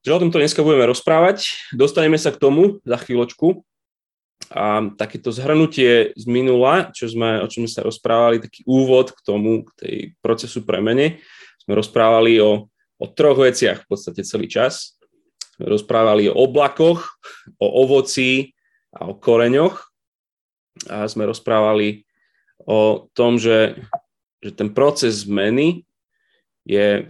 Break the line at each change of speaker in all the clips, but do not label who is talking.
že o tomto dneska budeme rozprávať. Dostaneme sa k tomu za chvíľočku. A takéto zhrnutie z minula, čo sme, o čom sme sa rozprávali, taký úvod k tomu, k tej procesu premene. Sme rozprávali o, o troch veciach v podstate celý čas. Sme rozprávali o oblakoch, o ovoci a o koreňoch. A sme rozprávali o tom, že, že ten proces zmeny je,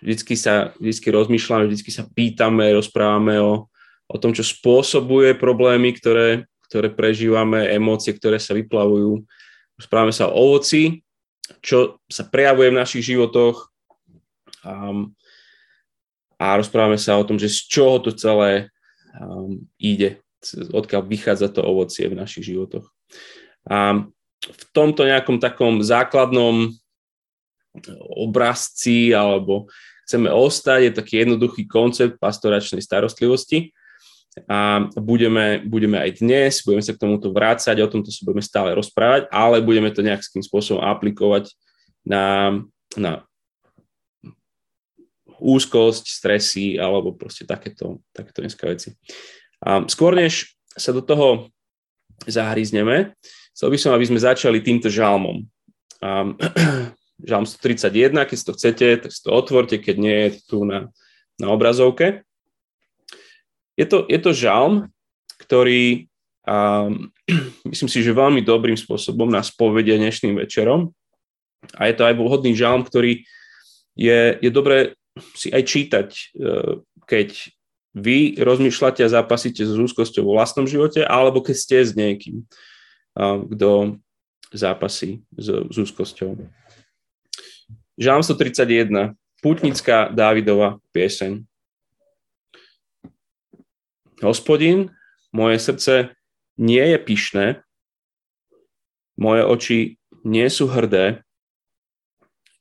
vždycky sa, vždycky rozmýšľame, vždycky sa pýtame, rozprávame o, o tom, čo spôsobuje problémy, ktoré, ktoré prežívame, emócie, ktoré sa vyplavujú. Rozprávame sa o ovoci, čo sa prejavuje v našich životoch um, a rozprávame sa o tom, že z čoho to celé um, ide, odkiaľ vychádza to ovocie v našich životoch. A v tomto nejakom takom základnom obrazci alebo chceme ostať, je taký jednoduchý koncept pastoračnej starostlivosti a budeme, budeme aj dnes, budeme sa k tomuto vrácať, o tomto sa budeme stále rozprávať, ale budeme to nejakým spôsobom aplikovať na, na úzkosť, stresy alebo proste takéto, takéto dneska veci. A skôr než sa do toho zahryzneme, chcel by som, aby sme začali týmto žalmom. A žalm 131, keď to chcete, tak si to otvorte, keď nie je tu na, na obrazovke. Je to, je to žalm, ktorý um, myslím si, že veľmi dobrým spôsobom nás povedie dnešným večerom. A je to aj vhodný žalm, ktorý je, je dobré si aj čítať, uh, keď vy rozmýšľate a zápasíte s úzkosťou vo vlastnom živote, alebo keď ste s niekým, uh, kto zápasí s, s úzkosťou. Žalm 131, putnická Dávidova pieseň. Hospodin, moje srdce nie je pyšné, moje oči nie sú hrdé,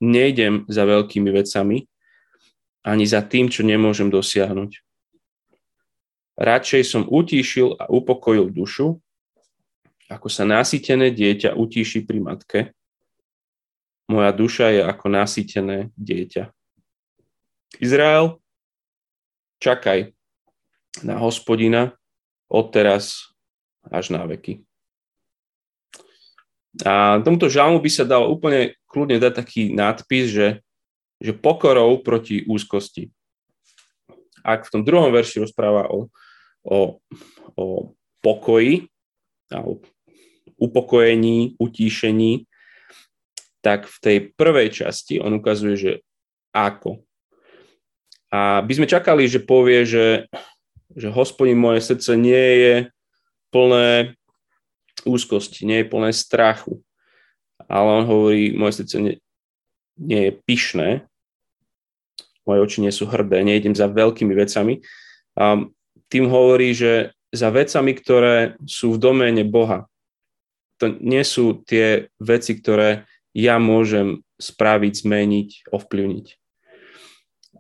nejdem za veľkými vecami, ani za tým, čo nemôžem dosiahnuť. Radšej som utíšil a upokojil dušu, ako sa nasýtené dieťa utíši pri matke, moja duša je ako nasýtené dieťa. Izrael, čakaj na hospodina odteraz až na veky. A tomuto žalmu by sa dal úplne kľudne dať taký nadpis, že, že pokorou proti úzkosti. Ak v tom druhom verši rozpráva o, o, o pokoji, a upokojení, utíšení, tak v tej prvej časti on ukazuje, že ako. A by sme čakali, že povie, že, že hospodin moje srdce nie je plné úzkosti, nie je plné strachu. Ale on hovorí, moje srdce nie, nie je pyšné, moje oči nie sú hrdé, nejdem za veľkými vecami. A tým hovorí, že za vecami, ktoré sú v doméne Boha. To nie sú tie veci, ktoré ja môžem spraviť, zmeniť, ovplyvniť.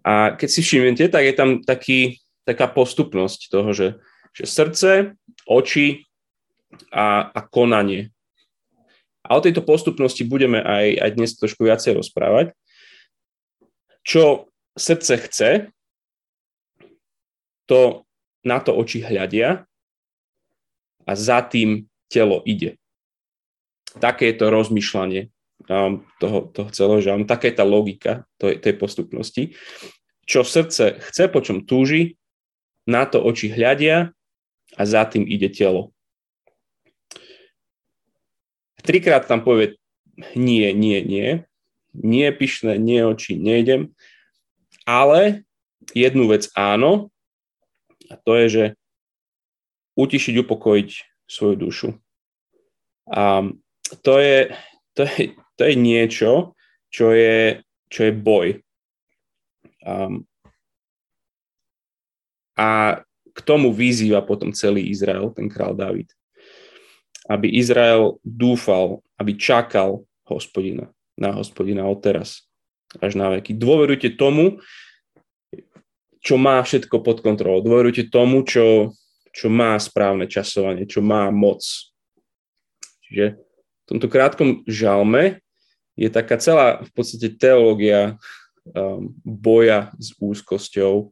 A keď si všimnete, tak je tam taký, taká postupnosť toho, že, že srdce, oči a, a konanie. A o tejto postupnosti budeme aj, aj dnes trošku viacej rozprávať. Čo srdce chce, to na to oči hľadia a za tým telo ide. Také je to rozmýšľanie toho, toho celého žalmu. Taká je tá logika tej, tej postupnosti. Čo srdce chce, po čom túži, na to oči hľadia a za tým ide telo. Trikrát tam povie nie, nie, nie. Nie pyšné, nie oči, nejdem. Ale jednu vec áno, a to je, že utišiť, upokojiť svoju dušu. A to je, to je, to je niečo, čo je, čo je boj. Um, a k tomu vyzýva potom celý Izrael, ten král David. Aby Izrael dúfal, aby čakal hospodina, na hospodina od teraz až na veky. Dôverujte tomu, čo má všetko pod kontrolou. Dôverujte tomu, čo, čo má správne časovanie, čo má moc. Čiže v tomto krátkom žalme je taká celá v podstate teológia um, boja s úzkosťou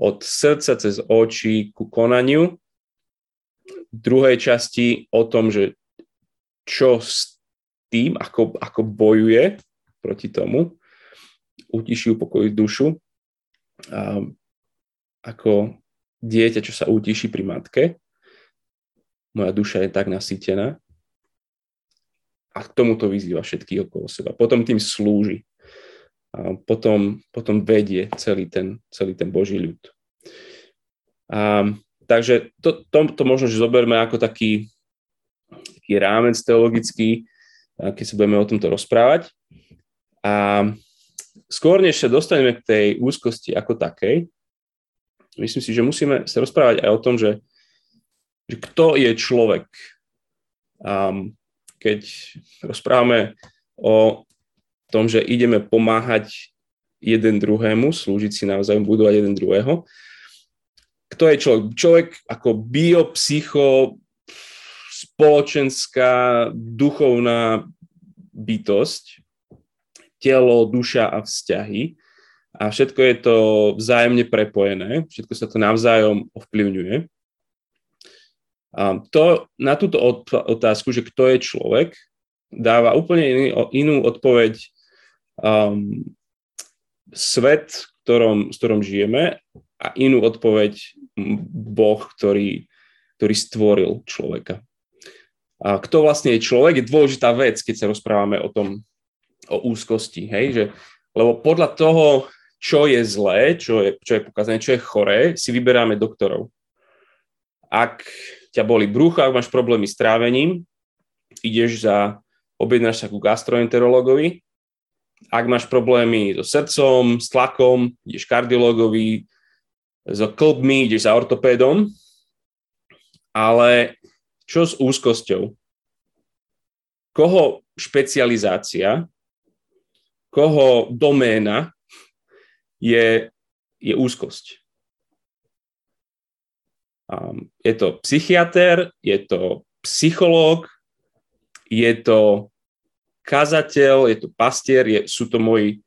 od srdca cez oči ku konaniu. V druhej časti o tom, že čo s tým, ako, ako bojuje proti tomu, utiší, upokojiť dušu, a ako dieťa, čo sa utiší pri matke. Moja duša je tak nasýtená. A k tomuto vyzýva všetkých okolo seba. Potom tým slúži. A potom, potom vedie celý ten, celý ten Boží ľud. A, takže to, to, to možno, že zoberme ako taký, taký rámec teologický, keď sa budeme o tomto rozprávať. A skôr než sa dostaneme k tej úzkosti ako takej, myslím si, že musíme sa rozprávať aj o tom, že, že kto je človek. Um, keď rozprávame o tom, že ideme pomáhať jeden druhému, slúžiť si navzájom, budovať jeden druhého. Kto je človek? Človek ako biopsycho, spoločenská, duchovná bytosť, telo, duša a vzťahy. A všetko je to vzájomne prepojené, všetko sa to navzájom ovplyvňuje. To, na túto otázku, že kto je človek, dáva úplne iný, inú odpoveď um, svet, ktorom, s ktorom žijeme a inú odpoveď Boh, ktorý, ktorý stvoril človeka. A kto vlastne je človek, je dôležitá vec, keď sa rozprávame o tom, o úzkosti, hej, že, lebo podľa toho, čo je zlé, čo je, čo je pokazané, čo je choré, si vyberáme doktorov. Ak ťa boli brucho, ak máš problémy s trávením, ideš za, objednáš sa ku gastroenterologovi, ak máš problémy so srdcom, s tlakom, ideš kardiologovi, so klbmi, ideš za ortopédom, ale čo s úzkosťou? Koho špecializácia koho doména je, je úzkosť. Um, je to psychiatr, je to psychológ, je to kazateľ, je to pastier, je, sú to moji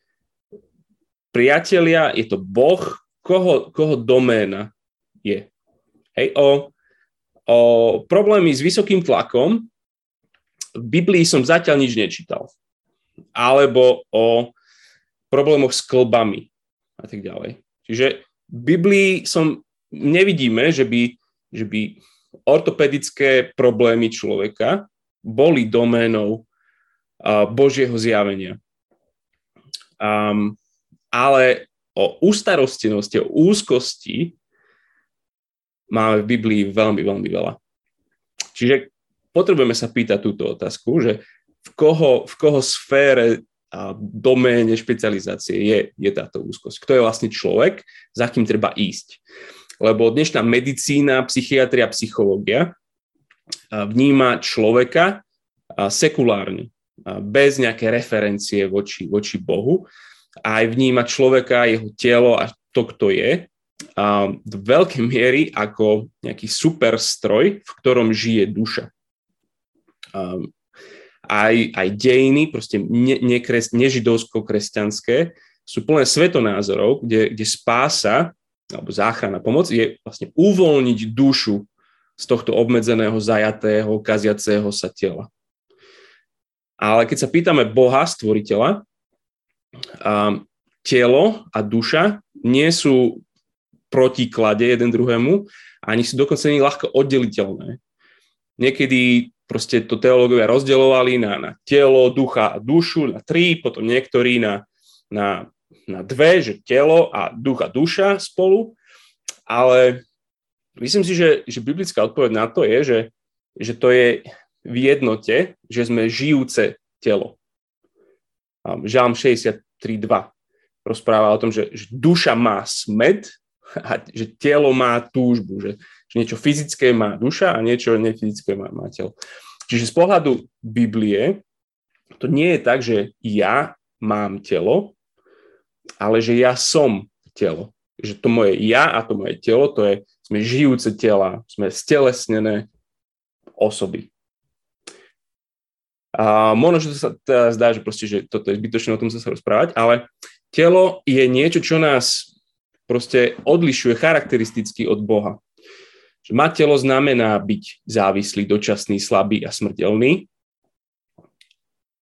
priatelia, je to Boh, koho, koho doména je. Hej, o, o problémy s vysokým tlakom v Biblii som zatiaľ nič nečítal alebo o problémoch s klbami a tak ďalej. Čiže v Biblii som, nevidíme, že by, že by ortopedické problémy človeka boli doménou Božieho zjavenia. Um, ale o ústarostenosti, o úzkosti máme v Biblii veľmi, veľmi veľa. Čiže potrebujeme sa pýtať túto otázku, že v koho, v koho sfére a doméne špecializácie je, je táto úzkosť. Kto je vlastne človek, za kým treba ísť. Lebo dnešná medicína, psychiatria, psychológia vníma človeka sekulárne, bez nejaké referencie voči, voči Bohu. A aj vníma človeka, jeho telo a to, kto je, do veľkej miery ako nejaký superstroj, v ktorom žije duša aj, aj dejiny, proste ne, nekres, nežidovsko-kresťanské, sú plné svetonázorov, kde, kde spása alebo záchrana pomoc je vlastne uvoľniť dušu z tohto obmedzeného, zajatého, kaziaceho sa tela. Ale keď sa pýtame Boha, stvoriteľa, um, telo a duša nie sú protiklade jeden druhému, ani sú dokonca nie ľahko oddeliteľné. Niekedy proste to teológovia rozdeľovali na, na telo, ducha a dušu, na tri, potom niektorí na, na, na dve, že telo a duch a duša spolu. Ale myslím si, že, že biblická odpoveď na to je, že, že to je v jednote, že sme žijúce telo. Žalm 63.2 rozpráva o tom, že, že duša má smed a že telo má túžbu, že, že niečo fyzické má duša a niečo nefyzické má, má telo. Čiže z pohľadu Biblie to nie je tak, že ja mám telo, ale že ja som telo. Že to moje ja a to moje telo, to je, sme žijúce tela, sme stelesnené osoby. A možno, že to sa teda zdá, že, proste, že toto je zbytočné o tom sa rozprávať, ale telo je niečo, čo nás proste odlišuje charakteristicky od Boha. Že mať telo znamená byť závislý, dočasný, slabý a smrteľný.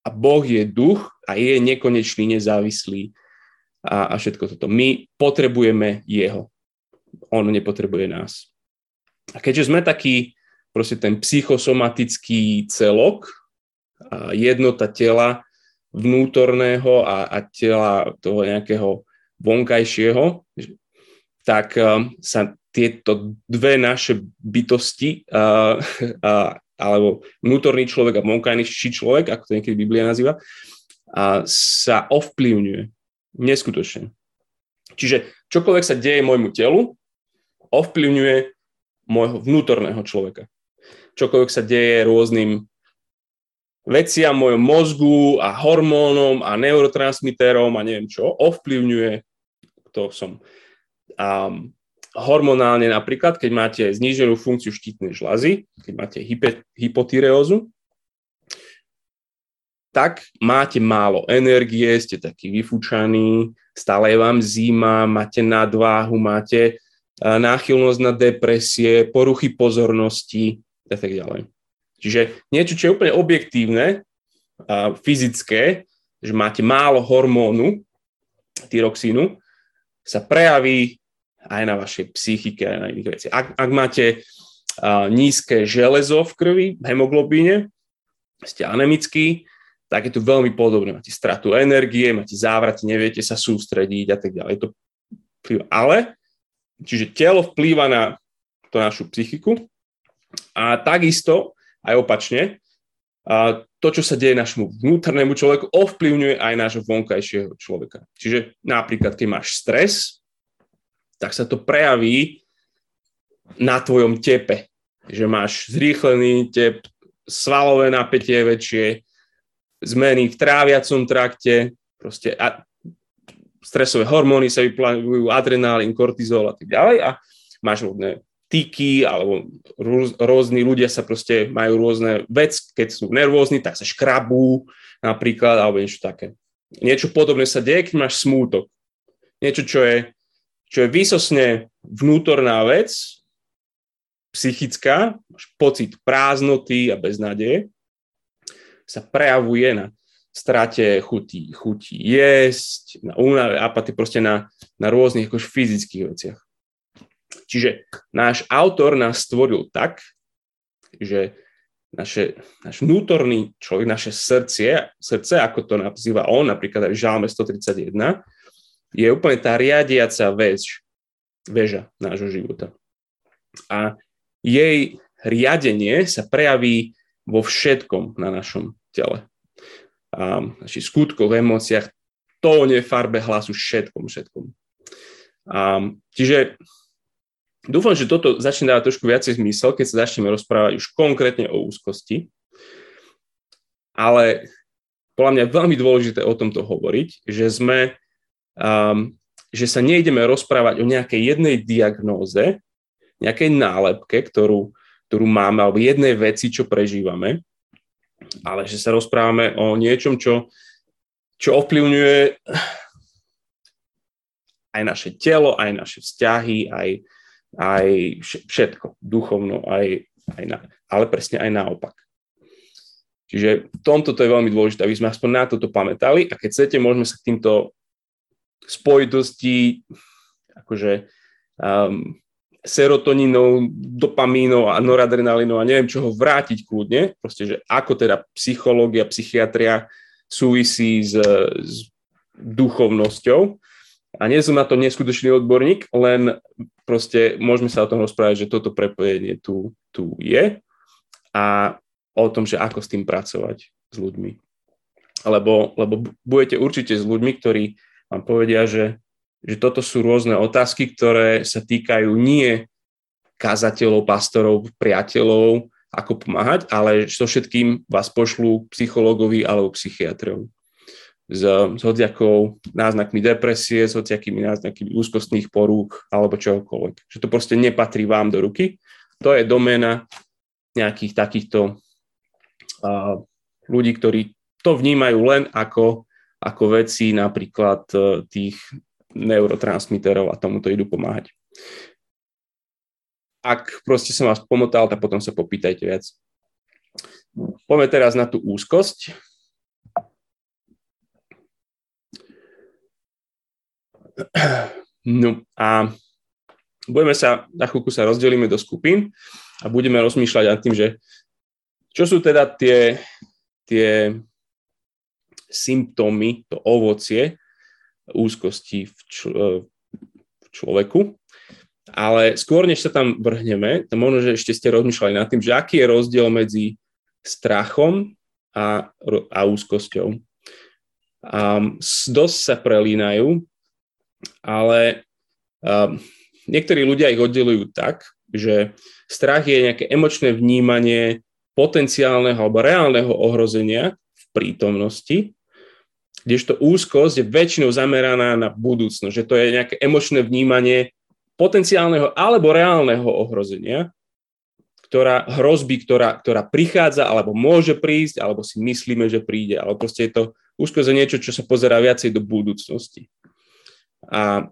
A Boh je duch a je nekonečný, nezávislý a, a všetko toto. My potrebujeme jeho. On nepotrebuje nás. A keďže sme taký proste ten psychosomatický celok, a jednota tela vnútorného a, a tela toho nejakého vonkajšieho, tak um, sa tieto dve naše bytosti, uh, uh, alebo vnútorný človek a vonkajší človek, ako to niekedy Biblia nazýva, uh, sa ovplyvňuje neskutočne. Čiže čokoľvek sa deje môjmu telu, ovplyvňuje môjho vnútorného človeka. Čokoľvek sa deje rôznym veciam mojom mozgu a hormónom a neurotransmiterom a neviem čo, ovplyvňuje to som. Um, hormonálne napríklad, keď máte zníženú funkciu štítnej žľazy, keď máte hypotyreózu, tak máte málo energie, ste takí vyfúčaní, stále je vám zima, máte nadváhu, máte náchylnosť na depresie, poruchy pozornosti a tak ďalej. Čiže niečo, čo je úplne objektívne, fyzické, že máte málo hormónu, tyroxínu, sa prejaví aj na vašej psychike, aj na iných veciach. Ak, ak máte a, nízke železo v krvi, hemoglobíne, ste anemickí, tak je to veľmi podobné. Máte stratu energie, máte závrat, neviete sa sústrediť a tak ďalej. To Ale, čiže telo vplýva na to našu psychiku a takisto aj opačne, a to, čo sa deje našemu vnútornému človeku, ovplyvňuje aj nášho vonkajšieho človeka. Čiže napríklad, keď máš stres, tak sa to prejaví na tvojom tepe. Že máš zrýchlený tep, svalové napätie väčšie, zmeny v tráviacom trakte, proste a stresové hormóny sa vyplavujú, adrenálin, kortizol a tak ďalej a máš rôzne tyky alebo rôz, rôzni ľudia sa proste majú rôzne vec, keď sú nervózni, tak sa škrabú napríklad alebo niečo také. Niečo podobné sa deje, keď máš smútok. Niečo, čo je, čo je výsosne vnútorná vec, psychická, máš pocit prázdnoty a beznádeje, sa prejavuje na strate chutí, chutí jesť, na únave, apatii, proste na, na rôznych akož fyzických veciach. Čiže náš autor nás stvoril tak, že naše, náš vnútorný človek, naše srdce, srdce, ako to nazýva on, napríklad aj v Žálme 131, je úplne tá riadiaca väž, väža nášho života. A jej riadenie sa prejaví vo všetkom na našom tele. A našich skutkoch, emóciách, tóne, farbe hlasu, všetkom, všetkom. A, čiže Dúfam, že toto začne dávať trošku viacej zmysel, keď sa začneme rozprávať už konkrétne o úzkosti. Ale podľa mňa je veľmi dôležité o tomto hovoriť, že sme, um, že sa nejdeme rozprávať o nejakej jednej diagnóze, nejakej nálepke, ktorú, ktorú máme, alebo jednej veci, čo prežívame, ale že sa rozprávame o niečom, čo, čo ovplyvňuje aj naše telo, aj naše vzťahy, aj, aj všetko, duchovno, aj, aj na, ale presne aj naopak. Čiže v tomto to je veľmi dôležité, aby sme aspoň na toto pamätali a keď chcete, môžeme sa k týmto spojitosti akože um, serotoninou, dopamínou a noradrenalinou a neviem čoho vrátiť kľudne, proste, že ako teda psychológia, psychiatria súvisí s, s duchovnosťou. A nie som na to neskutočný odborník, len proste môžeme sa o tom rozprávať, že toto prepojenie tu, tu je a o tom, že ako s tým pracovať s ľuďmi. Lebo, lebo budete určite s ľuďmi, ktorí vám povedia, že, že toto sú rôzne otázky, ktoré sa týkajú nie kazateľov, pastorov, priateľov, ako pomáhať, ale so všetkým vás pošlú psychológovi alebo psychiatrov s, s hociakou náznakmi depresie, s hociakými náznakmi úzkostných porúk alebo čohokoľvek. Že to proste nepatrí vám do ruky. To je doména nejakých takýchto uh, ľudí, ktorí to vnímajú len ako, ako veci napríklad uh, tých neurotransmiterov a tomuto idú pomáhať. Ak proste som vás pomotal, tak potom sa popýtajte viac. Poďme teraz na tú úzkosť. No a budeme sa, na chvíľku sa rozdelíme do skupín a budeme rozmýšľať nad tým, že čo sú teda tie, tie symptómy, to ovocie úzkosti v, čl- v človeku. Ale skôr, než sa tam vrhneme, to možno, že ešte ste rozmýšľali nad tým, že aký je rozdiel medzi strachom a, a úzkosťou. Um, dosť sa prelínajú, ale um, niektorí ľudia ich oddelujú tak, že strach je nejaké emočné vnímanie potenciálneho alebo reálneho ohrozenia v prítomnosti, kdežto úzkosť je väčšinou zameraná na budúcnosť, že to je nejaké emočné vnímanie potenciálneho alebo reálneho ohrozenia, ktorá hrozby, ktorá, ktorá prichádza, alebo môže prísť, alebo si myslíme, že príde, ale proste je to úzko za niečo, čo sa pozerá viacej do budúcnosti a,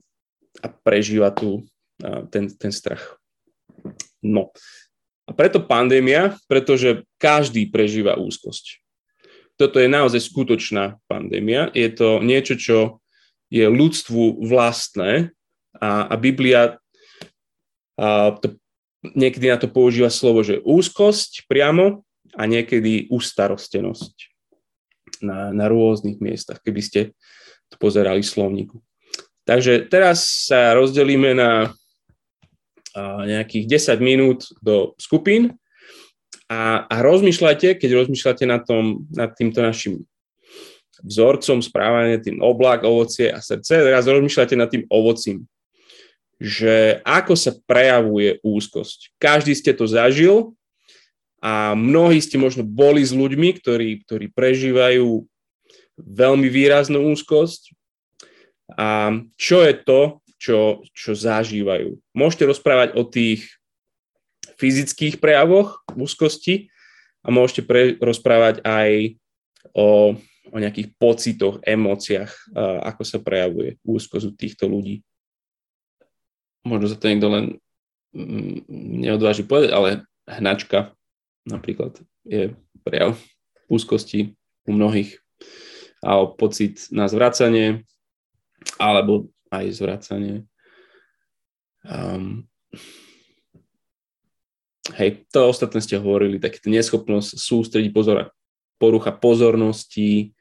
a prežíva tu a, ten, ten strach. No. A preto pandémia, pretože každý prežíva úzkosť. Toto je naozaj skutočná pandémia. Je to niečo, čo je ľudstvu vlastné a, a Biblia a to niekedy na to používa slovo, že úzkosť priamo a niekedy ustarostenosť na, na rôznych miestach, keby ste to pozerali v slovníku. Takže teraz sa rozdelíme na nejakých 10 minút do skupín a, a rozmýšľajte, keď rozmýšľate nad, tom, nad týmto našim vzorcom správania, tým oblak, ovocie a srdce, teraz rozmýšľajte nad tým ovocím že ako sa prejavuje úzkosť. Každý ste to zažil a mnohí ste možno boli s ľuďmi, ktorí, ktorí prežívajú veľmi výraznú úzkosť. A čo je to, čo, čo zažívajú? Môžete rozprávať o tých fyzických prejavoch úzkosti a môžete pre, rozprávať aj o, o nejakých pocitoch, emóciách, ako sa prejavuje úzkosť u týchto ľudí možno sa to niekto len mm, neodváži povedať, ale hnačka napríklad je prejav úzkosti u mnohých a pocit na zvracanie alebo aj zvracanie. Um, hej, to ostatné ste hovorili, taký neschopnosť sústrediť pozor, porucha pozornosti,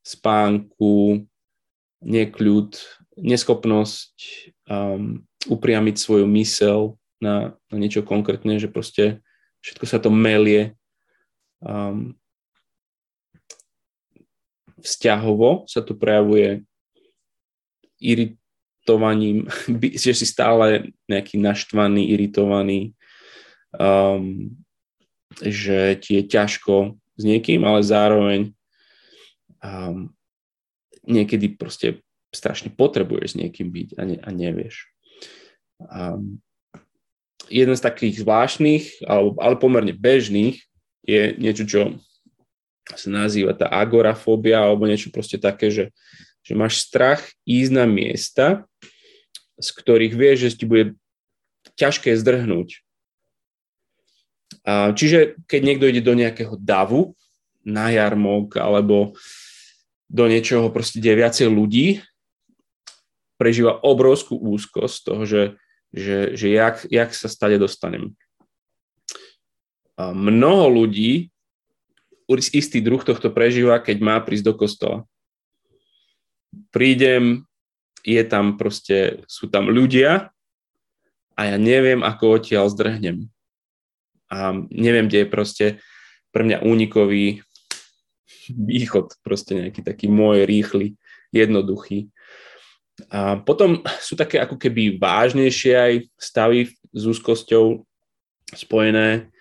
spánku, nekľud, neschopnosť um, upriamiť svoju mysel na, na niečo konkrétne, že proste všetko sa to melie. Um, vzťahovo sa to prejavuje iritovaním, že si stále nejaký naštvaný, iritovaný, um, že ti je ťažko s niekým, ale zároveň um, niekedy proste strašne potrebuješ s niekým byť a, ne, a nevieš. Um, jeden z takých zvláštnych, ale, ale pomerne bežných, je niečo, čo sa nazýva tá agorafóbia, alebo niečo proste také, že, že máš strach ísť na miesta, z ktorých vieš, že ti bude ťažké zdrhnúť. Čiže keď niekto ide do nejakého davu, na jarmok, alebo do niečoho proste, kde viacej ľudí, prežíva obrovskú úzkosť toho, že že, že jak, jak sa stade dostanem. A mnoho ľudí istý druh tohto prežíva, keď má prísť do kostola. Prídem, je tam proste, sú tam ľudia a ja neviem, ako odtiaľ zdrhnem. A neviem, kde je proste pre mňa únikový východ, proste nejaký taký môj rýchly, jednoduchý. A potom sú také ako keby vážnejšie aj stavy s úzkosťou spojené,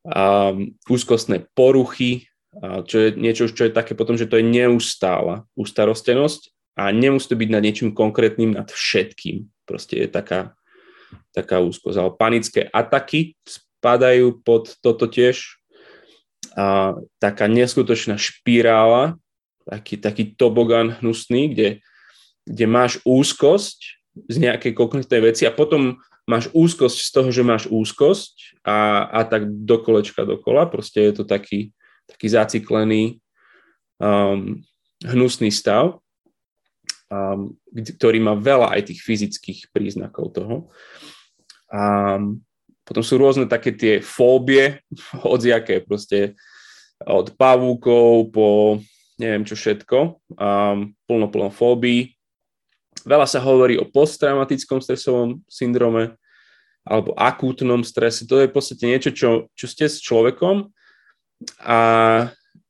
a úzkostné poruchy, a čo je niečo, čo je také potom, že to je neustála ústarostenosť a nemusí to byť nad niečím konkrétnym, nad všetkým. Proste je taká, taká úzkosť. Ale panické ataky spadajú pod toto tiež. A taká neskutočná špirála, taký, taký tobogan hnusný, kde kde máš úzkosť z nejakej konkrétnej veci a potom máš úzkosť z toho, že máš úzkosť a, a tak do kolečka dokola. Proste je to taký, taký zaciklený um, hnusný stav, um, ktorý má veľa aj tých fyzických príznakov toho. A potom sú rôzne také tie fóbie, odziaké proste od pavúkov po neviem čo všetko, um, plno, plno fóbií. Veľa sa hovorí o posttraumatickom stresovom syndrome alebo akútnom strese. To je v podstate niečo, čo, čo ste s človekom a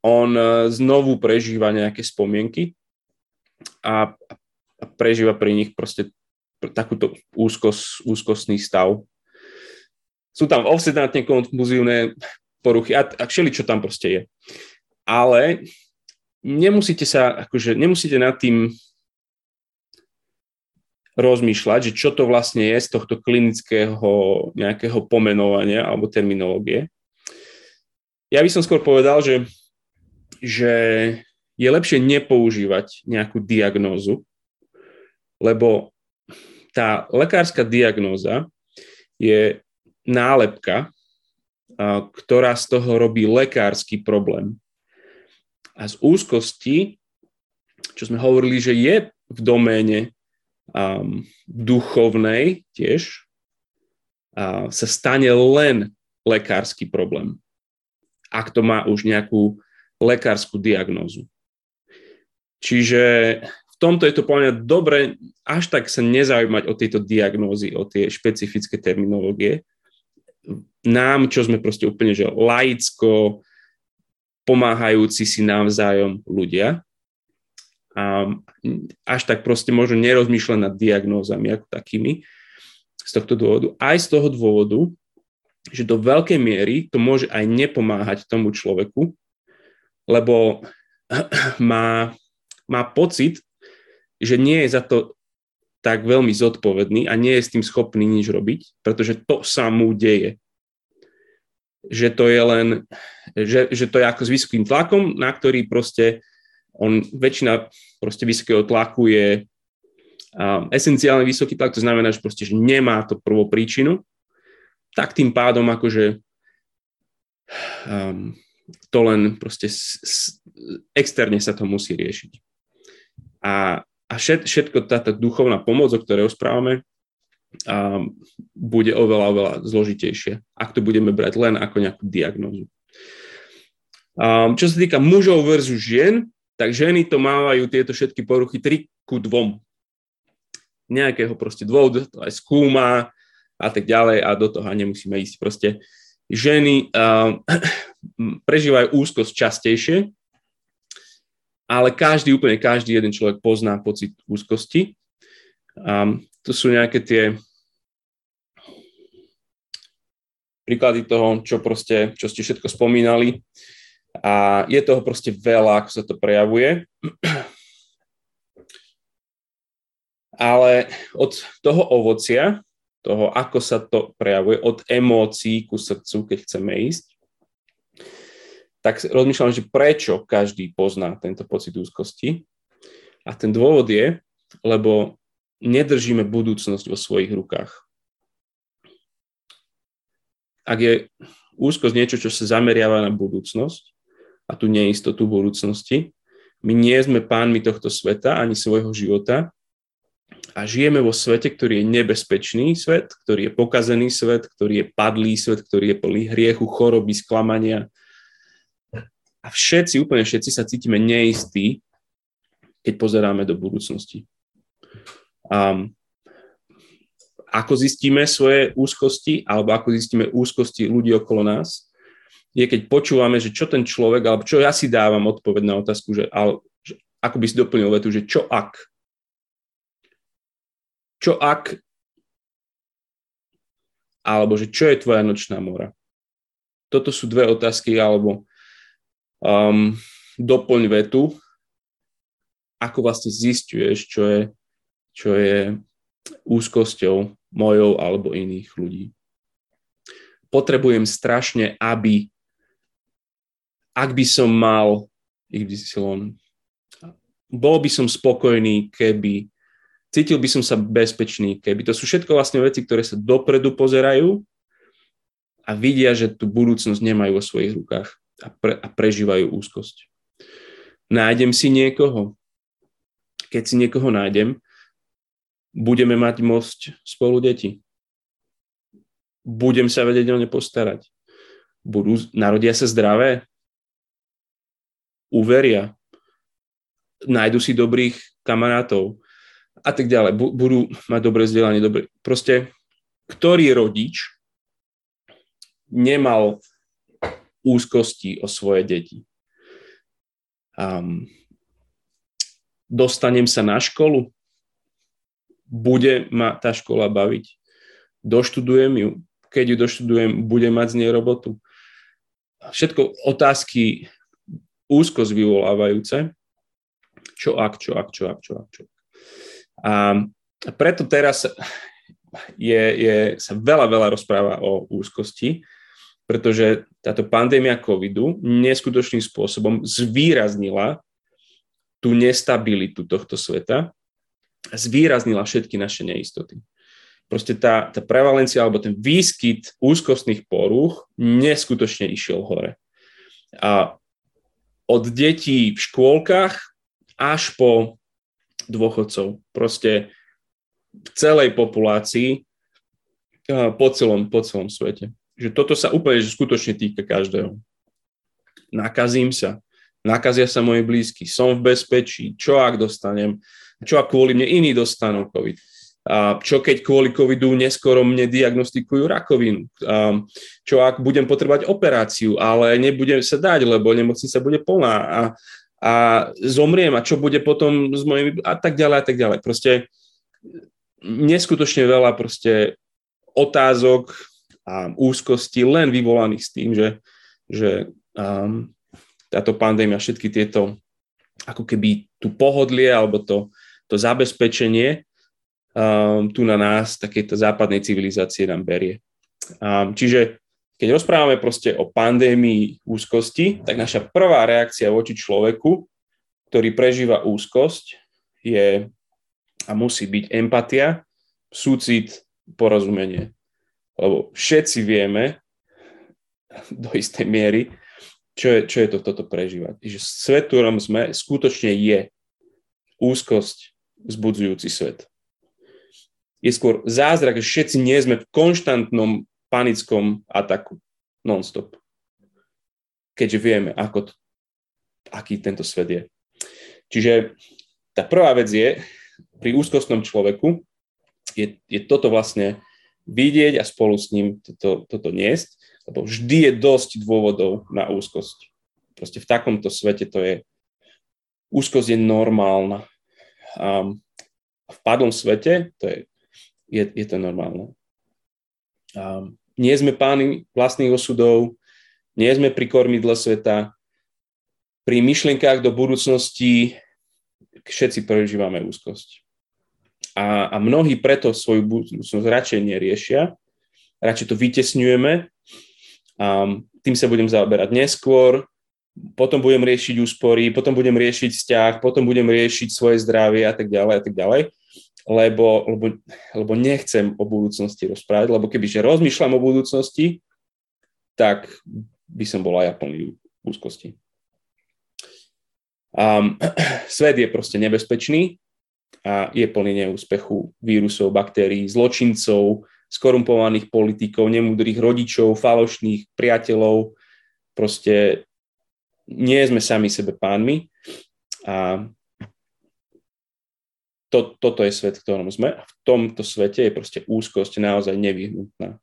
on znovu prežíva nejaké spomienky a, a prežíva pri nich proste takúto úzkos, úzkostný stav. Sú tam obsedantne konfuzívne poruchy a, a všeli, čo tam proste je. Ale nemusíte sa, akože nemusíte nad tým rozmýšľať, že čo to vlastne je z tohto klinického nejakého pomenovania alebo terminológie. Ja by som skôr povedal, že, že je lepšie nepoužívať nejakú diagnózu, lebo tá lekárska diagnóza je nálepka, ktorá z toho robí lekársky problém. A z úzkosti, čo sme hovorili, že je v doméne um, duchovnej tiež, uh, sa stane len lekársky problém, ak to má už nejakú lekárskú diagnózu. Čiže v tomto je to podľa dobre až tak sa nezaujímať o tejto diagnózy, o tie špecifické terminológie. Nám, čo sme proste úplne že laicko, pomáhajúci si navzájom ľudia. A až tak proste možno nerozmýšľať nad diagnózami ako takými z tohto dôvodu. Aj z toho dôvodu, že do veľkej miery to môže aj nepomáhať tomu človeku, lebo má, má pocit, že nie je za to tak veľmi zodpovedný a nie je s tým schopný nič robiť, pretože to sa mu deje že to je len, že, že to je ako s vysokým tlakom, na ktorý proste on, väčšina proste vysokého tlaku je um, esenciálne vysoký tlak, to znamená, že proste že nemá to prvú príčinu, tak tým pádom akože um, to len proste s, s, externe sa to musí riešiť. A, a všet, všetko táto duchovná pomoc, o ktorej rozprávame, a bude oveľa, oveľa zložitejšie, ak to budeme brať len ako nejakú diagnózu. A čo sa týka mužov versus žien, tak ženy to mávajú tieto všetky poruchy 3 ku 2. Nejakého proste dôvodu, to aj skúma a tak ďalej a do toho nemusíme ísť. Proste ženy uh, prežívajú úzkosť častejšie, ale každý, úplne každý jeden človek pozná pocit úzkosti. Um, to sú nejaké tie príklady toho, čo proste, čo ste všetko spomínali. A je toho proste veľa, ako sa to prejavuje. Ale od toho ovocia, toho, ako sa to prejavuje, od emócií ku srdcu, keď chceme ísť, tak rozmýšľam, že prečo každý pozná tento pocit úzkosti. A ten dôvod je, lebo nedržíme budúcnosť vo svojich rukách. Ak je úzkosť niečo, čo sa zameriava na budúcnosť a tú neistotu budúcnosti, my nie sme pánmi tohto sveta ani svojho života a žijeme vo svete, ktorý je nebezpečný svet, ktorý je pokazený svet, ktorý je padlý svet, ktorý je plný hriechu, choroby, sklamania. A všetci, úplne všetci sa cítime neistí, keď pozeráme do budúcnosti. Um, ako zistíme svoje úzkosti alebo ako zistíme úzkosti ľudí okolo nás, je keď počúvame, že čo ten človek, alebo čo ja si dávam odpoveď na otázku, že, ale, že ako by si doplnil vetu, že čo ak? Čo ak? Alebo že čo je tvoja nočná mora? Toto sú dve otázky, alebo um, doplň vetu, ako vlastne zistuješ, čo je čo je úzkosťou mojou alebo iných ľudí. Potrebujem strašne, aby ak by som mal Y, bol by som spokojný, keby cítil by som sa bezpečný, keby. To sú všetko vlastne veci, ktoré sa dopredu pozerajú a vidia, že tú budúcnosť nemajú vo svojich rukách a, pre, a prežívajú úzkosť. Nájdem si niekoho. Keď si niekoho nájdem, budeme mať môcť spolu deti. Budem sa vedieť o ne postarať. Budú, narodia sa zdravé, uveria, nájdu si dobrých kamarátov a tak ďalej. Budú mať dobré vzdelanie. Dobré. Proste, ktorý rodič nemal úzkosti o svoje deti? Um, dostanem sa na školu? Bude ma tá škola baviť? Doštudujem ju? Keď ju doštudujem, budem mať z nej robotu? Všetko otázky úzkosť vyvolávajúce. Čo ak, čo ak, čo ak, čo ak, čo ak. A preto teraz je, je, sa veľa, veľa rozpráva o úzkosti, pretože táto pandémia covidu neskutočným spôsobom zvýraznila tú nestabilitu tohto sveta, zvýraznila všetky naše neistoty. Proste tá, tá prevalencia alebo ten výskyt úzkostných porúch neskutočne išiel hore. A od detí v škôlkach až po dôchodcov. Proste v celej populácii po celom, po celom svete. Že toto sa úplne že skutočne týka každého. Nakazím sa, nakazia sa moji blízky, som v bezpečí, čo ak dostanem, čo ak kvôli mne iní dostanú COVID. A čo keď kvôli covidu neskoro mne diagnostikujú rakovinu? A čo ak budem potrebovať operáciu, ale nebudem sa dať, lebo nemocnica bude plná a, a zomriem a čo bude potom s mojimi a tak ďalej a tak ďalej. Proste neskutočne veľa proste otázok a úzkosti len vyvolaných s tým, že, že um, táto pandémia, všetky tieto ako keby tu pohodlie alebo to, to zabezpečenie um, tu na nás, takéto západnej civilizácie nám berie. Um, čiže keď rozprávame proste o pandémii úzkosti, tak naša prvá reakcia voči človeku, ktorý prežíva úzkosť, je a musí byť empatia, súcit, porozumenie. Lebo všetci vieme do istej miery, čo je, čo je to toto prežívať. Že svet, ktorom sme, skutočne je úzkosť vzbudzujúci svet. Je skôr zázrak, že všetci nie sme v konštantnom panickom ataku non-stop. Keďže vieme, ako to, aký tento svet je. Čiže tá prvá vec je, pri úzkostnom človeku je, je toto vlastne vidieť a spolu s ním toto, toto niesť, lebo vždy je dosť dôvodov na úzkosť. Proste v takomto svete to je, úzkosť je normálna. A v padlom svete to je, je, je to normálne. A nie sme páni vlastných osudov, nie sme pri kormidle sveta, pri myšlienkách do budúcnosti všetci prežívame úzkosť a, a mnohí preto svoju budúcnosť radšej neriešia, radšej to vytesňujeme. A tým sa budem zaoberať neskôr, potom budem riešiť úspory, potom budem riešiť vzťah, potom budem riešiť svoje zdravie a tak ďalej a tak ďalej, lebo, lebo, lebo nechcem o budúcnosti rozprávať, lebo kebyže rozmýšľam o budúcnosti, tak by som bol aj ja plný úzkosti. Um, svet je proste nebezpečný a je plný neúspechu vírusov, baktérií, zločincov, skorumpovaných politikov, nemudrých rodičov, falošných priateľov. Proste nie sme sami sebe pánmi a to, toto je svet, v ktorom sme. A v tomto svete je proste úzkosť naozaj nevyhnutná.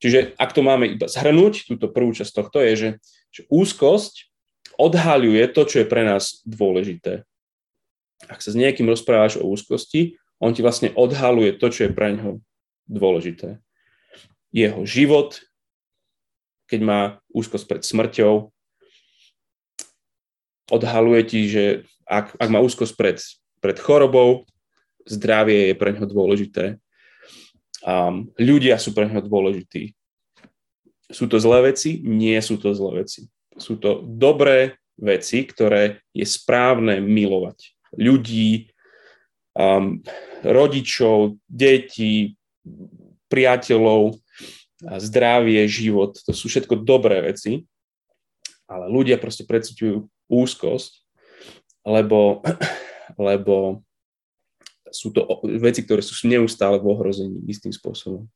Čiže ak to máme iba zhrnúť, túto prvú časť tohto je, že, že úzkosť odhaľuje to, čo je pre nás dôležité ak sa s niekým rozprávaš o úzkosti, on ti vlastne odhaluje to, čo je pre neho dôležité. Jeho život, keď má úzkosť pred smrťou, odhaluje ti, že ak, ak má úzkosť pred, pred chorobou, zdravie je pre neho dôležité. Um, ľudia sú pre neho dôležití. Sú to zlé veci? Nie sú to zlé veci. Sú to dobré veci, ktoré je správne milovať ľudí, um, rodičov, detí, priateľov, zdravie, život. To sú všetko dobré veci, ale ľudia proste precitujú úzkosť, lebo, lebo sú to veci, ktoré sú neustále v ohrození istým spôsobom.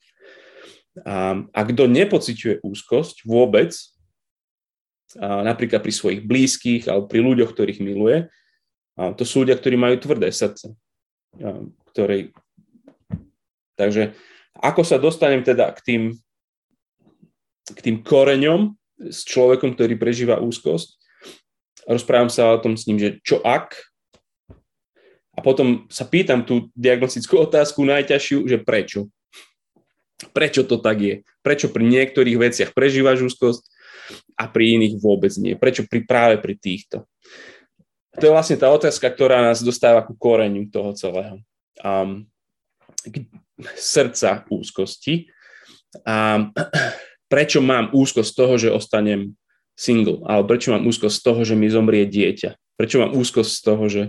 A, a kto nepociťuje úzkosť vôbec, a napríklad pri svojich blízkych alebo pri ľuďoch, ktorých miluje, a to sú ľudia, ktorí majú tvrdé srdce. Ktorí... Takže ako sa dostanem teda k tým, k tým koreňom s človekom, ktorý prežíva úzkosť? Rozprávam sa o tom s ním, že čo ak, a potom sa pýtam tú diagnostickú otázku najťažšiu, že prečo. Prečo to tak je? Prečo pri niektorých veciach prežívaš úzkosť a pri iných vôbec nie? Prečo pri, práve pri týchto? To je vlastne tá otázka, ktorá nás dostáva ku koreňu toho celého. Um, srdca úzkosti. A prečo mám úzkosť z toho, že ostanem single? Alebo prečo mám úzkosť z toho, že mi zomrie dieťa? Prečo mám úzkosť z toho, že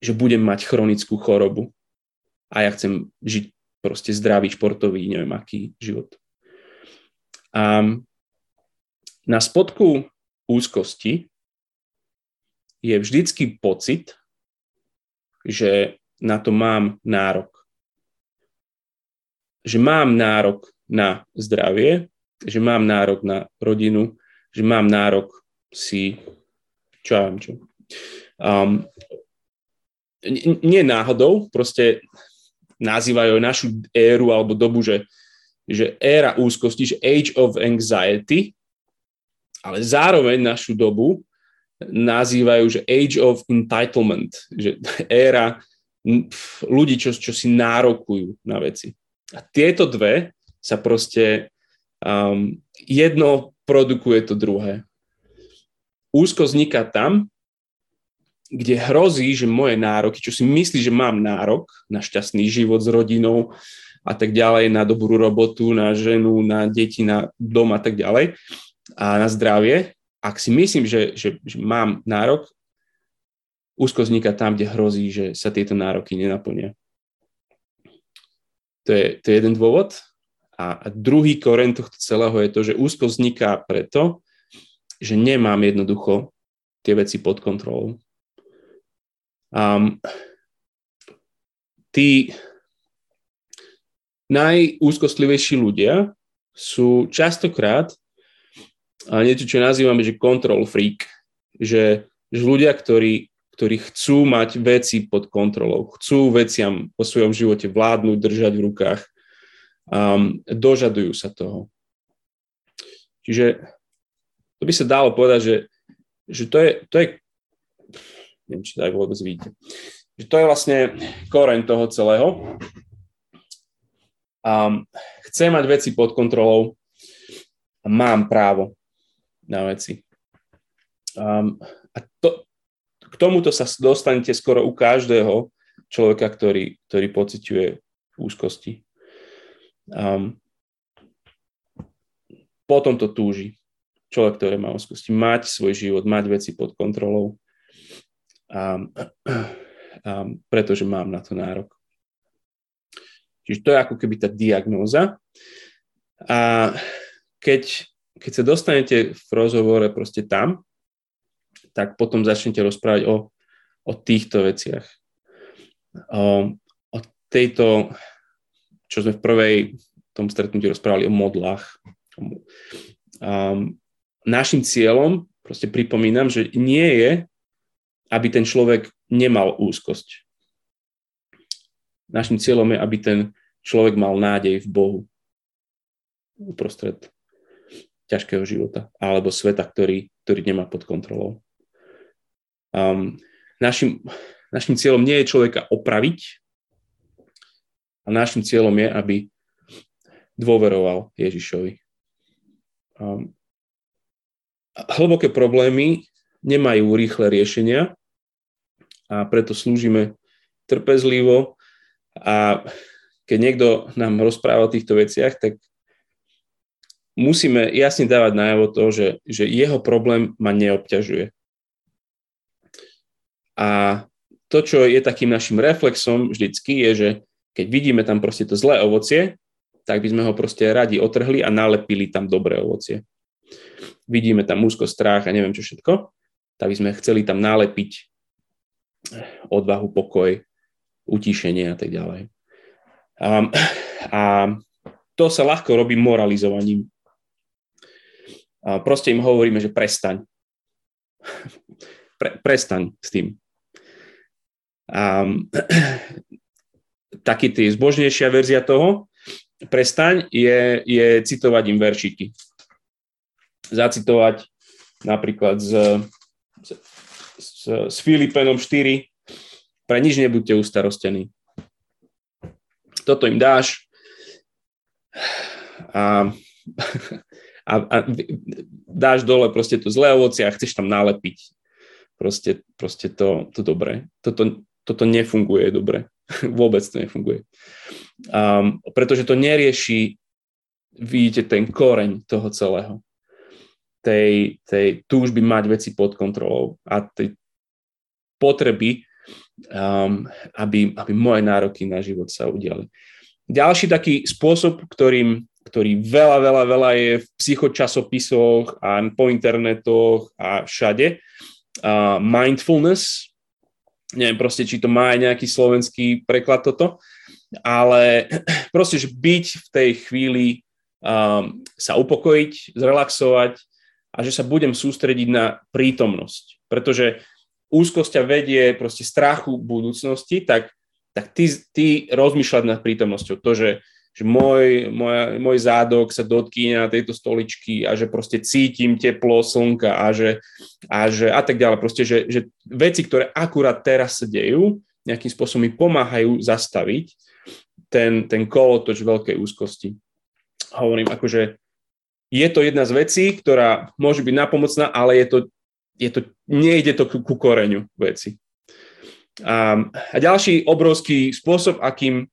že budem mať chronickú chorobu a ja chcem žiť proste zdravý, športový, neviem aký život. A na spodku úzkosti je vždycky pocit, že na to mám nárok. Že mám nárok na zdravie, že mám nárok na rodinu, že mám nárok si, čo ja viem čo, um, nie náhodou, proste nazývajú našu éru alebo dobu, že, že éra úzkosti, že age of anxiety, ale zároveň našu dobu nazývajú, že age of entitlement, že éra ľudí, čo, čo si nárokujú na veci. A tieto dve sa proste um, jedno produkuje to druhé. Úzko vzniká tam, kde hrozí, že moje nároky, čo si myslí, že mám nárok na šťastný život s rodinou a tak ďalej, na dobrú robotu, na ženu, na deti, na dom a tak ďalej a na zdravie, ak si myslím, že, že, že mám nárok, úzko vzniká tam, kde hrozí, že sa tieto nároky nenaplnia. To je, to je jeden dôvod. A, a druhý koren tohto celého je to, že úzko vzniká preto, že nemám jednoducho tie veci pod kontrolou. Um, tí najúzkostlivejší ľudia sú častokrát niečo, čo nazývame, že control freak. Že, že ľudia, ktorí, ktorí chcú mať veci pod kontrolou, chcú veciam po svojom živote vládnuť, držať v rukách, um, dožadujú sa toho. Čiže to by sa dalo povedať, že, že to, je, to je Neviem, či tak vôbec vidíte. Že to je vlastne koreň toho celého. Um, chcem mať veci pod kontrolou a mám právo na veci. Um, a to, k tomuto sa dostanete skoro u každého človeka, ktorý, ktorý pociťuje úzkosti. Um, potom to túži. Človek, ktorý má úzkosti, mať svoj život, mať veci pod kontrolou a, a, pretože mám na to nárok. Čiže to je ako keby tá diagnóza. A keď, keď sa dostanete v rozhovore proste tam, tak potom začnete rozprávať o, o týchto veciach. O, o tejto, čo sme v prvej tom stretnutí rozprávali o modlách. Um, našim cieľom, proste pripomínam, že nie je aby ten človek nemal úzkosť. Našim cieľom je, aby ten človek mal nádej v Bohu uprostred ťažkého života alebo sveta, ktorý, ktorý nemá pod kontrolou. Um, našim, našim cieľom nie je človeka opraviť, a našim cieľom je, aby dôveroval Ježišovi. Um, hlboké problémy nemajú rýchle riešenia a preto slúžime trpezlivo a keď niekto nám rozpráva o týchto veciach, tak musíme jasne dávať najavo to, že, že jeho problém ma neobťažuje. A to, čo je takým našim reflexom vždycky, je, že keď vidíme tam proste to zlé ovocie, tak by sme ho proste radi otrhli a nalepili tam dobré ovocie. Vidíme tam úzko strach a neviem čo všetko, tak by sme chceli tam nalepiť odvahu, pokoj, utíšenie a tak ďalej. A, a to sa ľahko robí moralizovaním. A proste im hovoríme, že prestaň. Pre, prestaň s tým. A, taký tý zbožnejšia verzia toho, prestaň, je, je citovať im veršiky. Zacitovať napríklad z, z, z, Filipenom 4, pre nič nebuďte ustarostení. Toto im dáš a, a, a dáš dole proste to zlé ovocie a chceš tam nalepiť proste, proste to, to dobré. Toto, toto nefunguje dobre. Vôbec to nefunguje. Um, pretože to nerieši, vidíte, ten koreň toho celého. Tej, tej túžby mať veci pod kontrolou a tej potreby, um, aby, aby moje nároky na život sa udiali. Ďalší taký spôsob, ktorým, ktorý veľa, veľa, veľa je v psychočasopisoch a po internetoch a všade, uh, mindfulness, neviem proste, či to má aj nejaký slovenský preklad toto, ale proste, že byť v tej chvíli, um, sa upokojiť, zrelaxovať a že sa budem sústrediť na prítomnosť. Pretože úzkosť ťa vedie proste strachu budúcnosti, tak, tak ty, ty rozmýšľať nad prítomnosťou. To, že že môj, môj, môj zádok sa dotkýne na tejto stoličky a že proste cítim teplo slnka a že a, že, a tak ďalej. Proste, že, že veci, ktoré akurát teraz sa dejú, nejakým spôsobom mi pomáhajú zastaviť ten, ten kolotoč veľkej úzkosti. Hovorím, akože je to jedna z vecí, ktorá môže byť napomocná, ale je to, je to, nejde to ku, ku koreňu veci. A, a ďalší obrovský spôsob, akým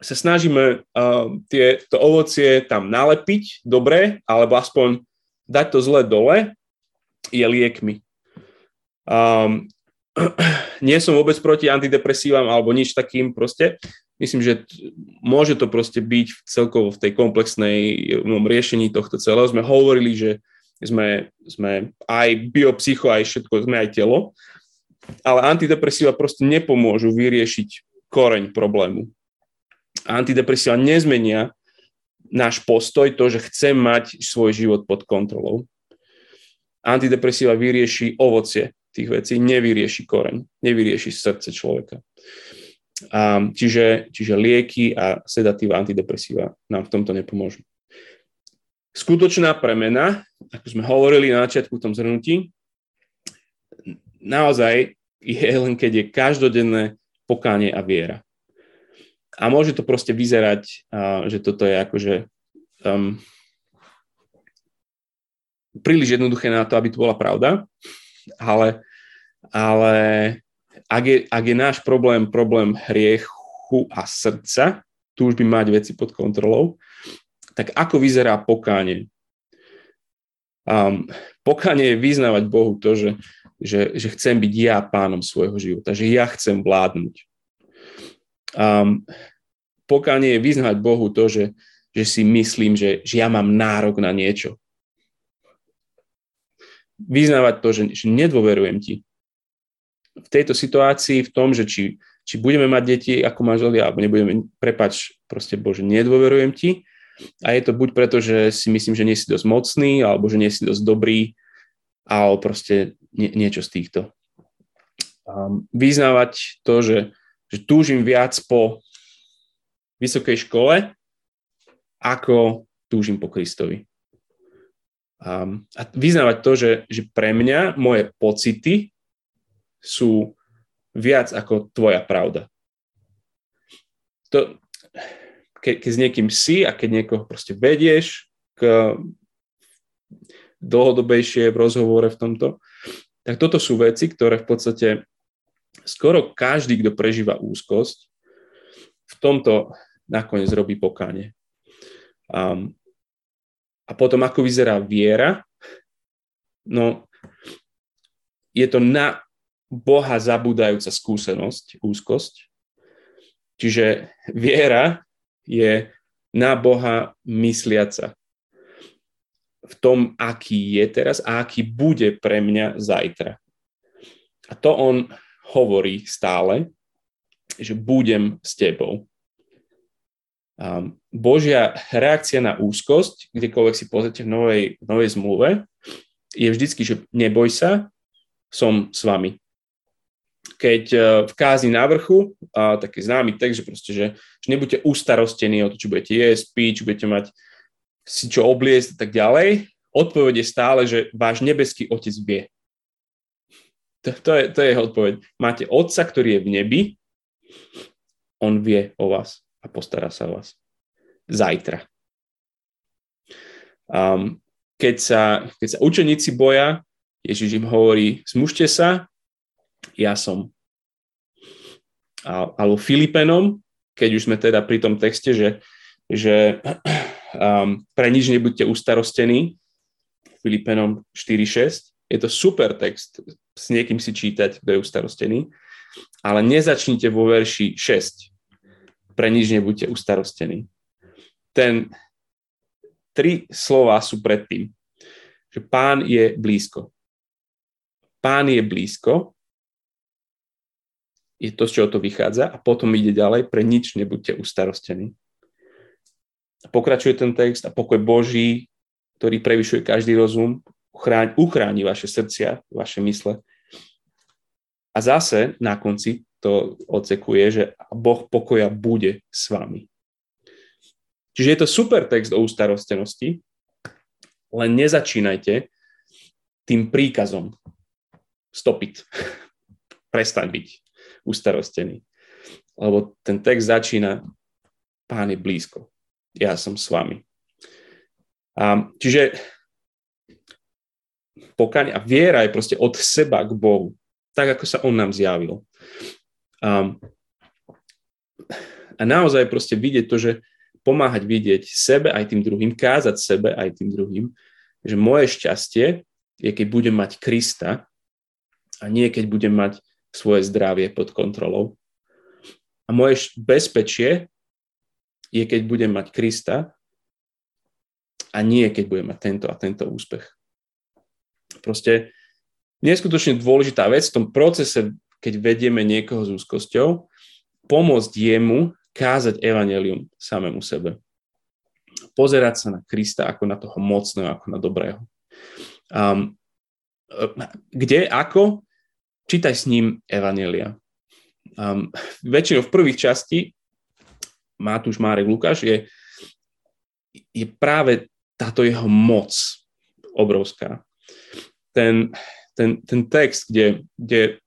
sa snažíme uh, tie, to ovocie tam nalepiť dobre, alebo aspoň dať to zle dole, je liekmi. Um, nie som vôbec proti antidepresívam alebo nič takým proste. Myslím, že môže to proste byť celkovo v tej komplexnej no, riešení tohto celého. Sme hovorili, že sme, sme aj biopsycho, aj všetko, sme aj telo, ale antidepresíva proste nepomôžu vyriešiť koreň problému antidepresíva nezmenia náš postoj, to, že chcem mať svoj život pod kontrolou. Antidepresíva vyrieši ovocie tých vecí, nevyrieši koreň, nevyrieši srdce človeka. A čiže, čiže lieky a sedatíva antidepresíva nám v tomto nepomôžu. Skutočná premena, ako sme hovorili na začiatku v tom zhrnutí, naozaj je len keď je každodenné pokánie a viera. A môže to proste vyzerať, že toto je akože um, príliš jednoduché na to, aby to bola pravda, ale, ale ak, je, ak je náš problém problém hriechu a srdca, tu už by mať veci pod kontrolou, tak ako vyzerá pokánie? Um, pokánie je vyznávať Bohu to, že, že, že chcem byť ja pánom svojho života, že ja chcem vládnuť. Um, pokánie je vyznať Bohu to, že, že si myslím, že, že ja mám nárok na niečo. Vyznávať to, že, že nedôverujem ti. V tejto situácii, v tom, že či, či budeme mať deti ako manželia, alebo nebudeme, prepač, proste Bože, nedôverujem ti. A je to buď preto, že si myslím, že nie si dosť mocný, alebo že nie si dosť dobrý, alebo proste nie, niečo z týchto. Um, vyznávať to, že že túžim viac po vysokej škole, ako túžim po Kristovi. A, a vyznávať to, že, že pre mňa moje pocity sú viac ako tvoja pravda. To, ke, keď s niekým si a keď niekoho proste vedieš k dlhodobejšie v rozhovore v tomto, tak toto sú veci, ktoré v podstate skoro každý, kto prežíva úzkosť, v tomto nakoniec robí pokáne. Um, a potom, ako vyzerá viera, no je to na Boha zabúdajúca skúsenosť, úzkosť. Čiže viera je na Boha mysliaca v tom, aký je teraz a aký bude pre mňa zajtra. A to on hovorí stále, že budem s tebou. Božia reakcia na úzkosť, kdekoľvek si pozrite v novej, novej zmluve, je vždycky, že neboj sa, som s vami. Keď e, v kázni na vrchu, a taký známy text, že proste, že, že nebudete ustarostení o to, čo budete jesť, piť, čo budete mať si čo obliecť a tak ďalej, odpoveď je stále, že váš nebeský otec vie. To, to, je, to je jeho odpoveď. Máte otca, ktorý je v nebi, on vie o vás a postará sa o vás. Zajtra. Um, keď, sa, keď sa učeníci boja, Ježiš im hovorí, zmužte sa, ja som. A, alebo Filipenom, keď už sme teda pri tom texte, že, že um, pre nič nebuďte ustarostení, Filipenom 4.6, je to super text s niekým si čítať, kto je ustarostený, ale nezačnite vo verši 6. Pre nič nebuďte ustarostení. Ten tri slova sú predtým, že pán je blízko. Pán je blízko, je to, z čoho to vychádza a potom ide ďalej, pre nič nebuďte ustarostení. Pokračuje ten text a pokoj Boží, ktorý prevyšuje každý rozum, uchráni, uchráni vaše srdcia, vaše mysle. A zase na konci to odsekuje, že Boh pokoja bude s vami. Čiže je to super text o ústarostenosti, len nezačínajte tým príkazom. Stop it. Prestaň byť ustarostený. Lebo ten text začína Pán je blízko. Ja som s vami. A, čiže pokáň a viera je proste od seba k Bohu. Tak, ako sa On nám zjavil. A, a naozaj proste vidieť to, že pomáhať vidieť sebe aj tým druhým, kázať sebe aj tým druhým, že moje šťastie je, keď budem mať Krista a nie keď budem mať svoje zdravie pod kontrolou. A moje bezpečie je, keď budem mať Krista a nie keď budem mať tento a tento úspech. Proste neskutočne dôležitá vec v tom procese, keď vedieme niekoho s úzkosťou, pomôcť jemu kázať evanelium samému sebe. Pozerať sa na Krista ako na toho mocného, ako na dobrého. Um, kde, ako? Čítaj s ním evanelia. Um, väčšinou v prvých časti Matúš, Márek, Lukáš je, je práve táto jeho moc obrovská. Ten, ten, ten text, kde, kde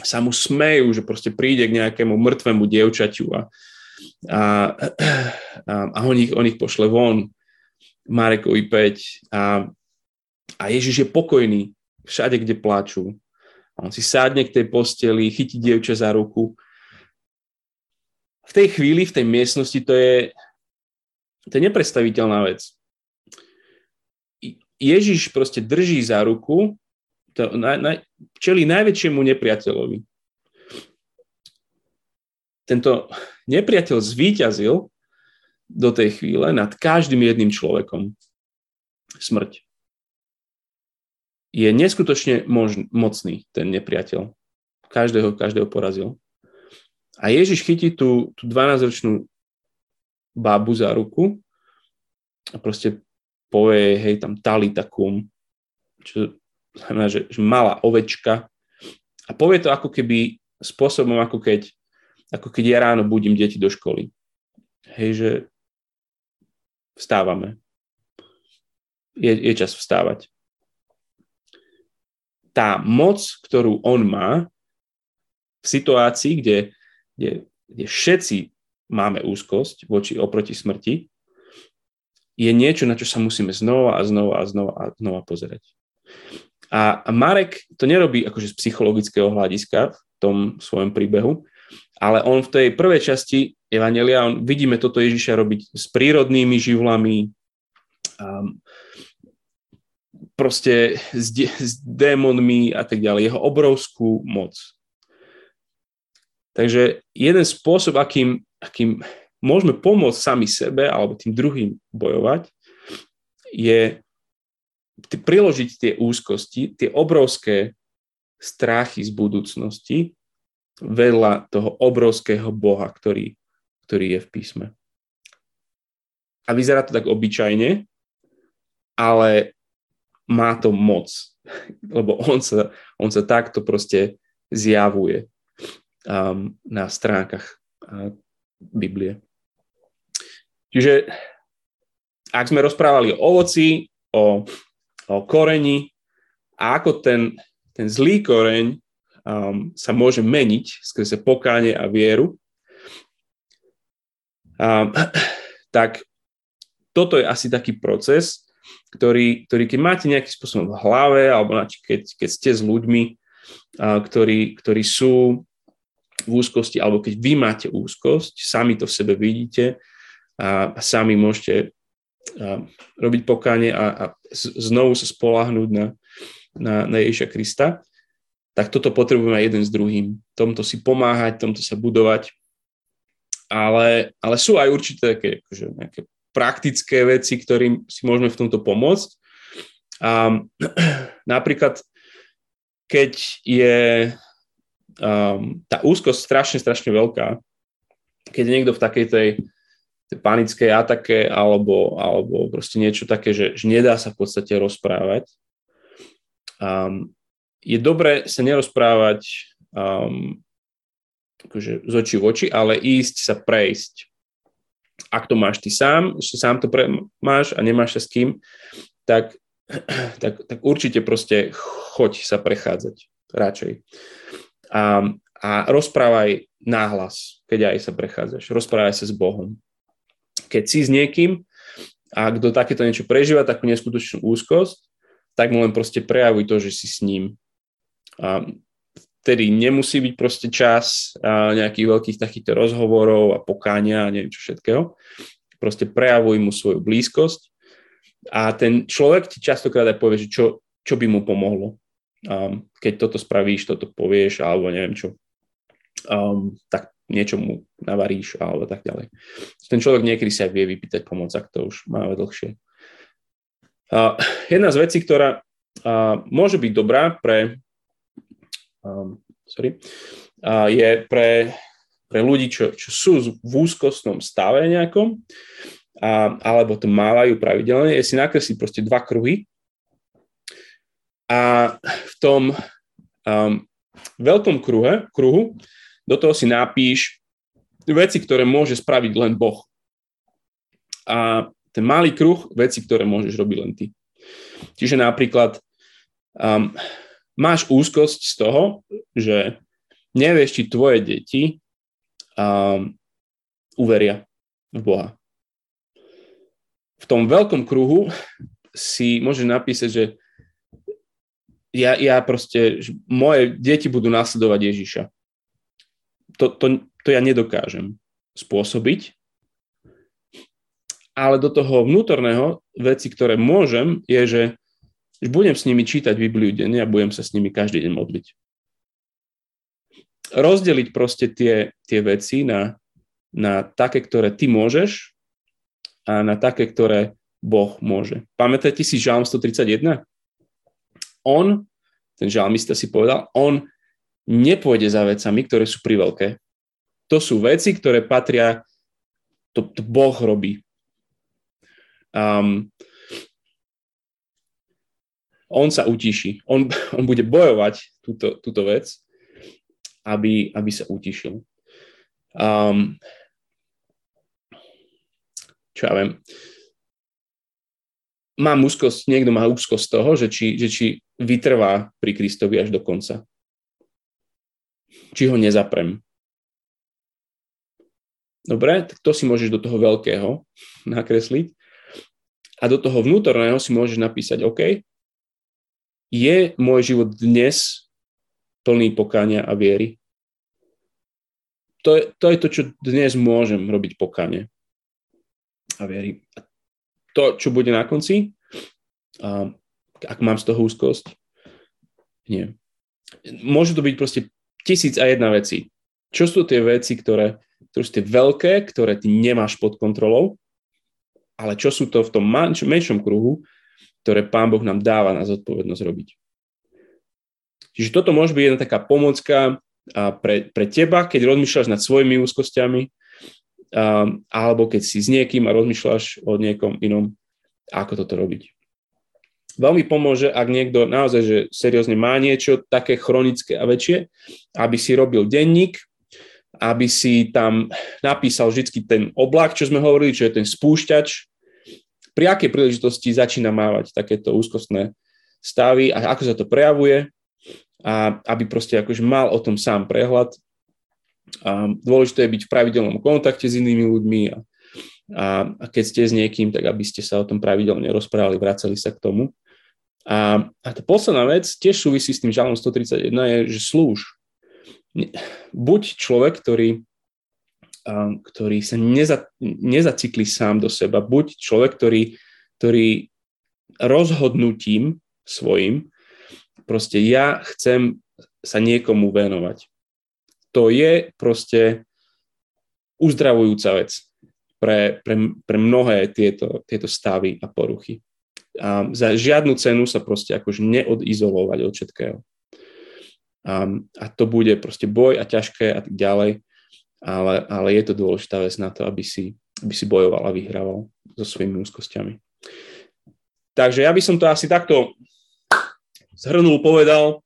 sa mu smejú, že proste príde k nejakému mŕtvemu dievčaťu a, a, a, a on, ich, on ich pošle von, Marekovi 5 a, a Ježiš je pokojný všade, kde plačú. On si sádne k tej posteli, chytí dievča za ruku. V tej chvíli, v tej miestnosti to je, to je neprestaviteľná vec. Ježiš proste drží za ruku to na, na, čeli najväčšiemu nepriateľovi. Tento nepriateľ zvíťazil do tej chvíle nad každým jedným človekom. Smrť. Je neskutočne mož, mocný ten nepriateľ. Každého, každého porazil. A Ježiš chytí tú, tú 12-ročnú bábu za ruku a proste povie, hej, tam tali takum, čo znamená, že, že malá ovečka a povie to ako keby spôsobom, ako keď, ako keď ja ráno budím deti do školy. Hej, že vstávame. Je, je čas vstávať. Tá moc, ktorú on má v situácii, kde, kde, kde všetci máme úzkosť voči oproti smrti, je niečo, na čo sa musíme znova a znova a znova a znova pozerať. A, Marek to nerobí akože z psychologického hľadiska v tom svojom príbehu, ale on v tej prvej časti Evangelia, on, vidíme toto Ježiša robiť s prírodnými živlami, um, proste s, de- s démonmi a tak ďalej, jeho obrovskú moc. Takže jeden spôsob, akým, akým môžeme pomôcť sami sebe alebo tým druhým bojovať, je priložiť tie úzkosti, tie obrovské strachy z budúcnosti vedľa toho obrovského Boha, ktorý, ktorý je v písme. A vyzerá to tak obyčajne, ale má to moc, lebo on sa, on sa takto proste zjavuje um, na stránkach Biblie. Čiže ak sme rozprávali o ovoci, o, o koreni a ako ten, ten zlý koreň um, sa môže meniť skrze pokáne a vieru, um, tak toto je asi taký proces, ktorý, ktorý keď máte nejakým spôsobom v hlave, alebo keď, keď ste s ľuďmi, uh, ktorí, ktorí sú v úzkosti, alebo keď vy máte úzkosť, sami to v sebe vidíte a, a sami môžete a, robiť pokánie a, a znovu sa spolahnúť na, na, na Ježiša Krista, tak toto potrebujeme aj jeden s druhým. Tomto si pomáhať, tomto sa budovať. Ale, ale sú aj určité také, akože nejaké praktické veci, ktorým si môžeme v tomto pomôcť. A, napríklad, keď je um, tá úzkosť strašne, strašne veľká. Keď je niekto v takej tej, tej panickej atake alebo, alebo proste niečo také, že, že nedá sa v podstate rozprávať, um, je dobre sa nerozprávať um, akože z očí v oči, ale ísť sa prejsť. Ak to máš ty sám, že sám to pre, máš a nemáš sa s kým, tak, tak, tak určite proste choď sa prechádzať radšej a, a rozprávaj náhlas, keď aj sa prechádzaš. Rozprávaj sa s Bohom. Keď si s niekým a kto takéto niečo prežíva, takú neskutočnú úzkosť, tak mu len proste prejavuj to, že si s ním. A vtedy nemusí byť proste čas nejakých veľkých takýchto rozhovorov a pokáňa a neviem čo všetkého. Proste prejavuj mu svoju blízkosť a ten človek ti častokrát aj povie, že čo, čo by mu pomohlo um, keď toto spravíš, toto povieš, alebo neviem čo, um, tak niečo mu navaríš, alebo tak ďalej. Ten človek niekedy sa aj vie vypýtať pomoc, ak to už máme dlhšie. Uh, jedna z vecí, ktorá uh, môže byť dobrá pre, um, sorry, uh, je pre, pre ľudí, čo, čo sú v úzkostnom stave nejakom, uh, alebo to mávajú pravidelne, je si nakresliť proste dva kruhy a v tom um, veľkom kruhe, kruhu do toho si napíš veci, ktoré môže spraviť len Boh. A ten malý kruh, veci, ktoré môžeš robiť len ty. Čiže napríklad um, máš úzkosť z toho, že nevieš, či tvoje deti um, uveria v Boha. V tom veľkom kruhu si môžeš napísať, že ja, ja proste, moje deti budú následovať Ježiša. To, to, to ja nedokážem spôsobiť, ale do toho vnútorného veci, ktoré môžem, je, že budem s nimi čítať Bibliu denne a budem sa s nimi každý deň modliť. Rozdeliť proste tie, tie veci na, na také, ktoré ty môžeš a na také, ktoré Boh môže. Pamätáte si Žalm 131? On, ten žalmista si povedal, on nepôjde za vecami, ktoré sú priveľké. To sú veci, ktoré patria, to, to Boh robí. Um, on sa utiší. On, on bude bojovať túto, túto vec, aby, aby sa utišil. Um, čo ja viem mám úzkosť, niekto má úzkosť z toho, že či, že či vytrvá pri Kristovi až do konca. Či ho nezaprem. Dobre, tak to si môžeš do toho veľkého nakresliť. A do toho vnútorného si môžeš napísať, OK, je môj život dnes plný pokáňa a viery? To je, to je to, čo dnes môžem robiť pokáne a viery. A to, čo bude na konci, a ak mám z toho úzkosť? Nie. Môžu to byť proste tisíc a jedna veci. Čo sú tie veci, ktoré, ktoré sú tie veľké, ktoré ty nemáš pod kontrolou, ale čo sú to v tom menšom kruhu, ktoré Pán Boh nám dáva na zodpovednosť robiť. Čiže toto môže byť jedna taká pomocka pre, pre teba, keď rozmýšľaš nad svojimi úzkosťami, alebo keď si s niekým a rozmýšľaš o niekom inom, ako toto robiť. Veľmi pomôže, ak niekto naozaj že seriózne má niečo také chronické a väčšie, aby si robil denník, aby si tam napísal vždy ten oblak, čo sme hovorili, čo je ten spúšťač, pri akej príležitosti začína mávať takéto úzkostné stavy a ako sa to prejavuje a aby proste akože mal o tom sám prehľad. A dôležité je byť v pravidelnom kontakte s inými ľuďmi a, a, a keď ste s niekým, tak aby ste sa o tom pravidelne rozprávali, vracali sa k tomu. A, a tá posledná vec tiež súvisí s tým žalom 131 je, že slúž. Buď človek, ktorý, ktorý sa neza, nezacikli sám do seba, buď človek, ktorý, ktorý rozhodnutím svojim, proste ja chcem sa niekomu venovať. To je proste uzdravujúca vec pre, pre, pre mnohé tieto, tieto stavy a poruchy a za žiadnu cenu sa proste akože neodizolovať od všetkého. A, a to bude proste boj a ťažké a tak ďalej, ale, ale je to dôležitá vec na to, aby si, aby si bojoval a vyhrával so svojimi úzkosťami. Takže ja by som to asi takto zhrnul, povedal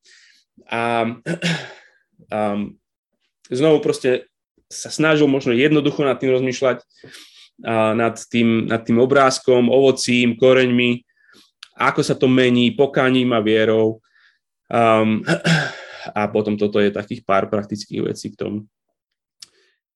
a, a znovu proste sa snažil možno jednoducho nad tým rozmýšľať, a nad, tým, nad tým obrázkom, ovocím, koreňmi, ako sa to mení pokaním a vierou. Um, a potom toto je takých pár praktických vecí k tomu.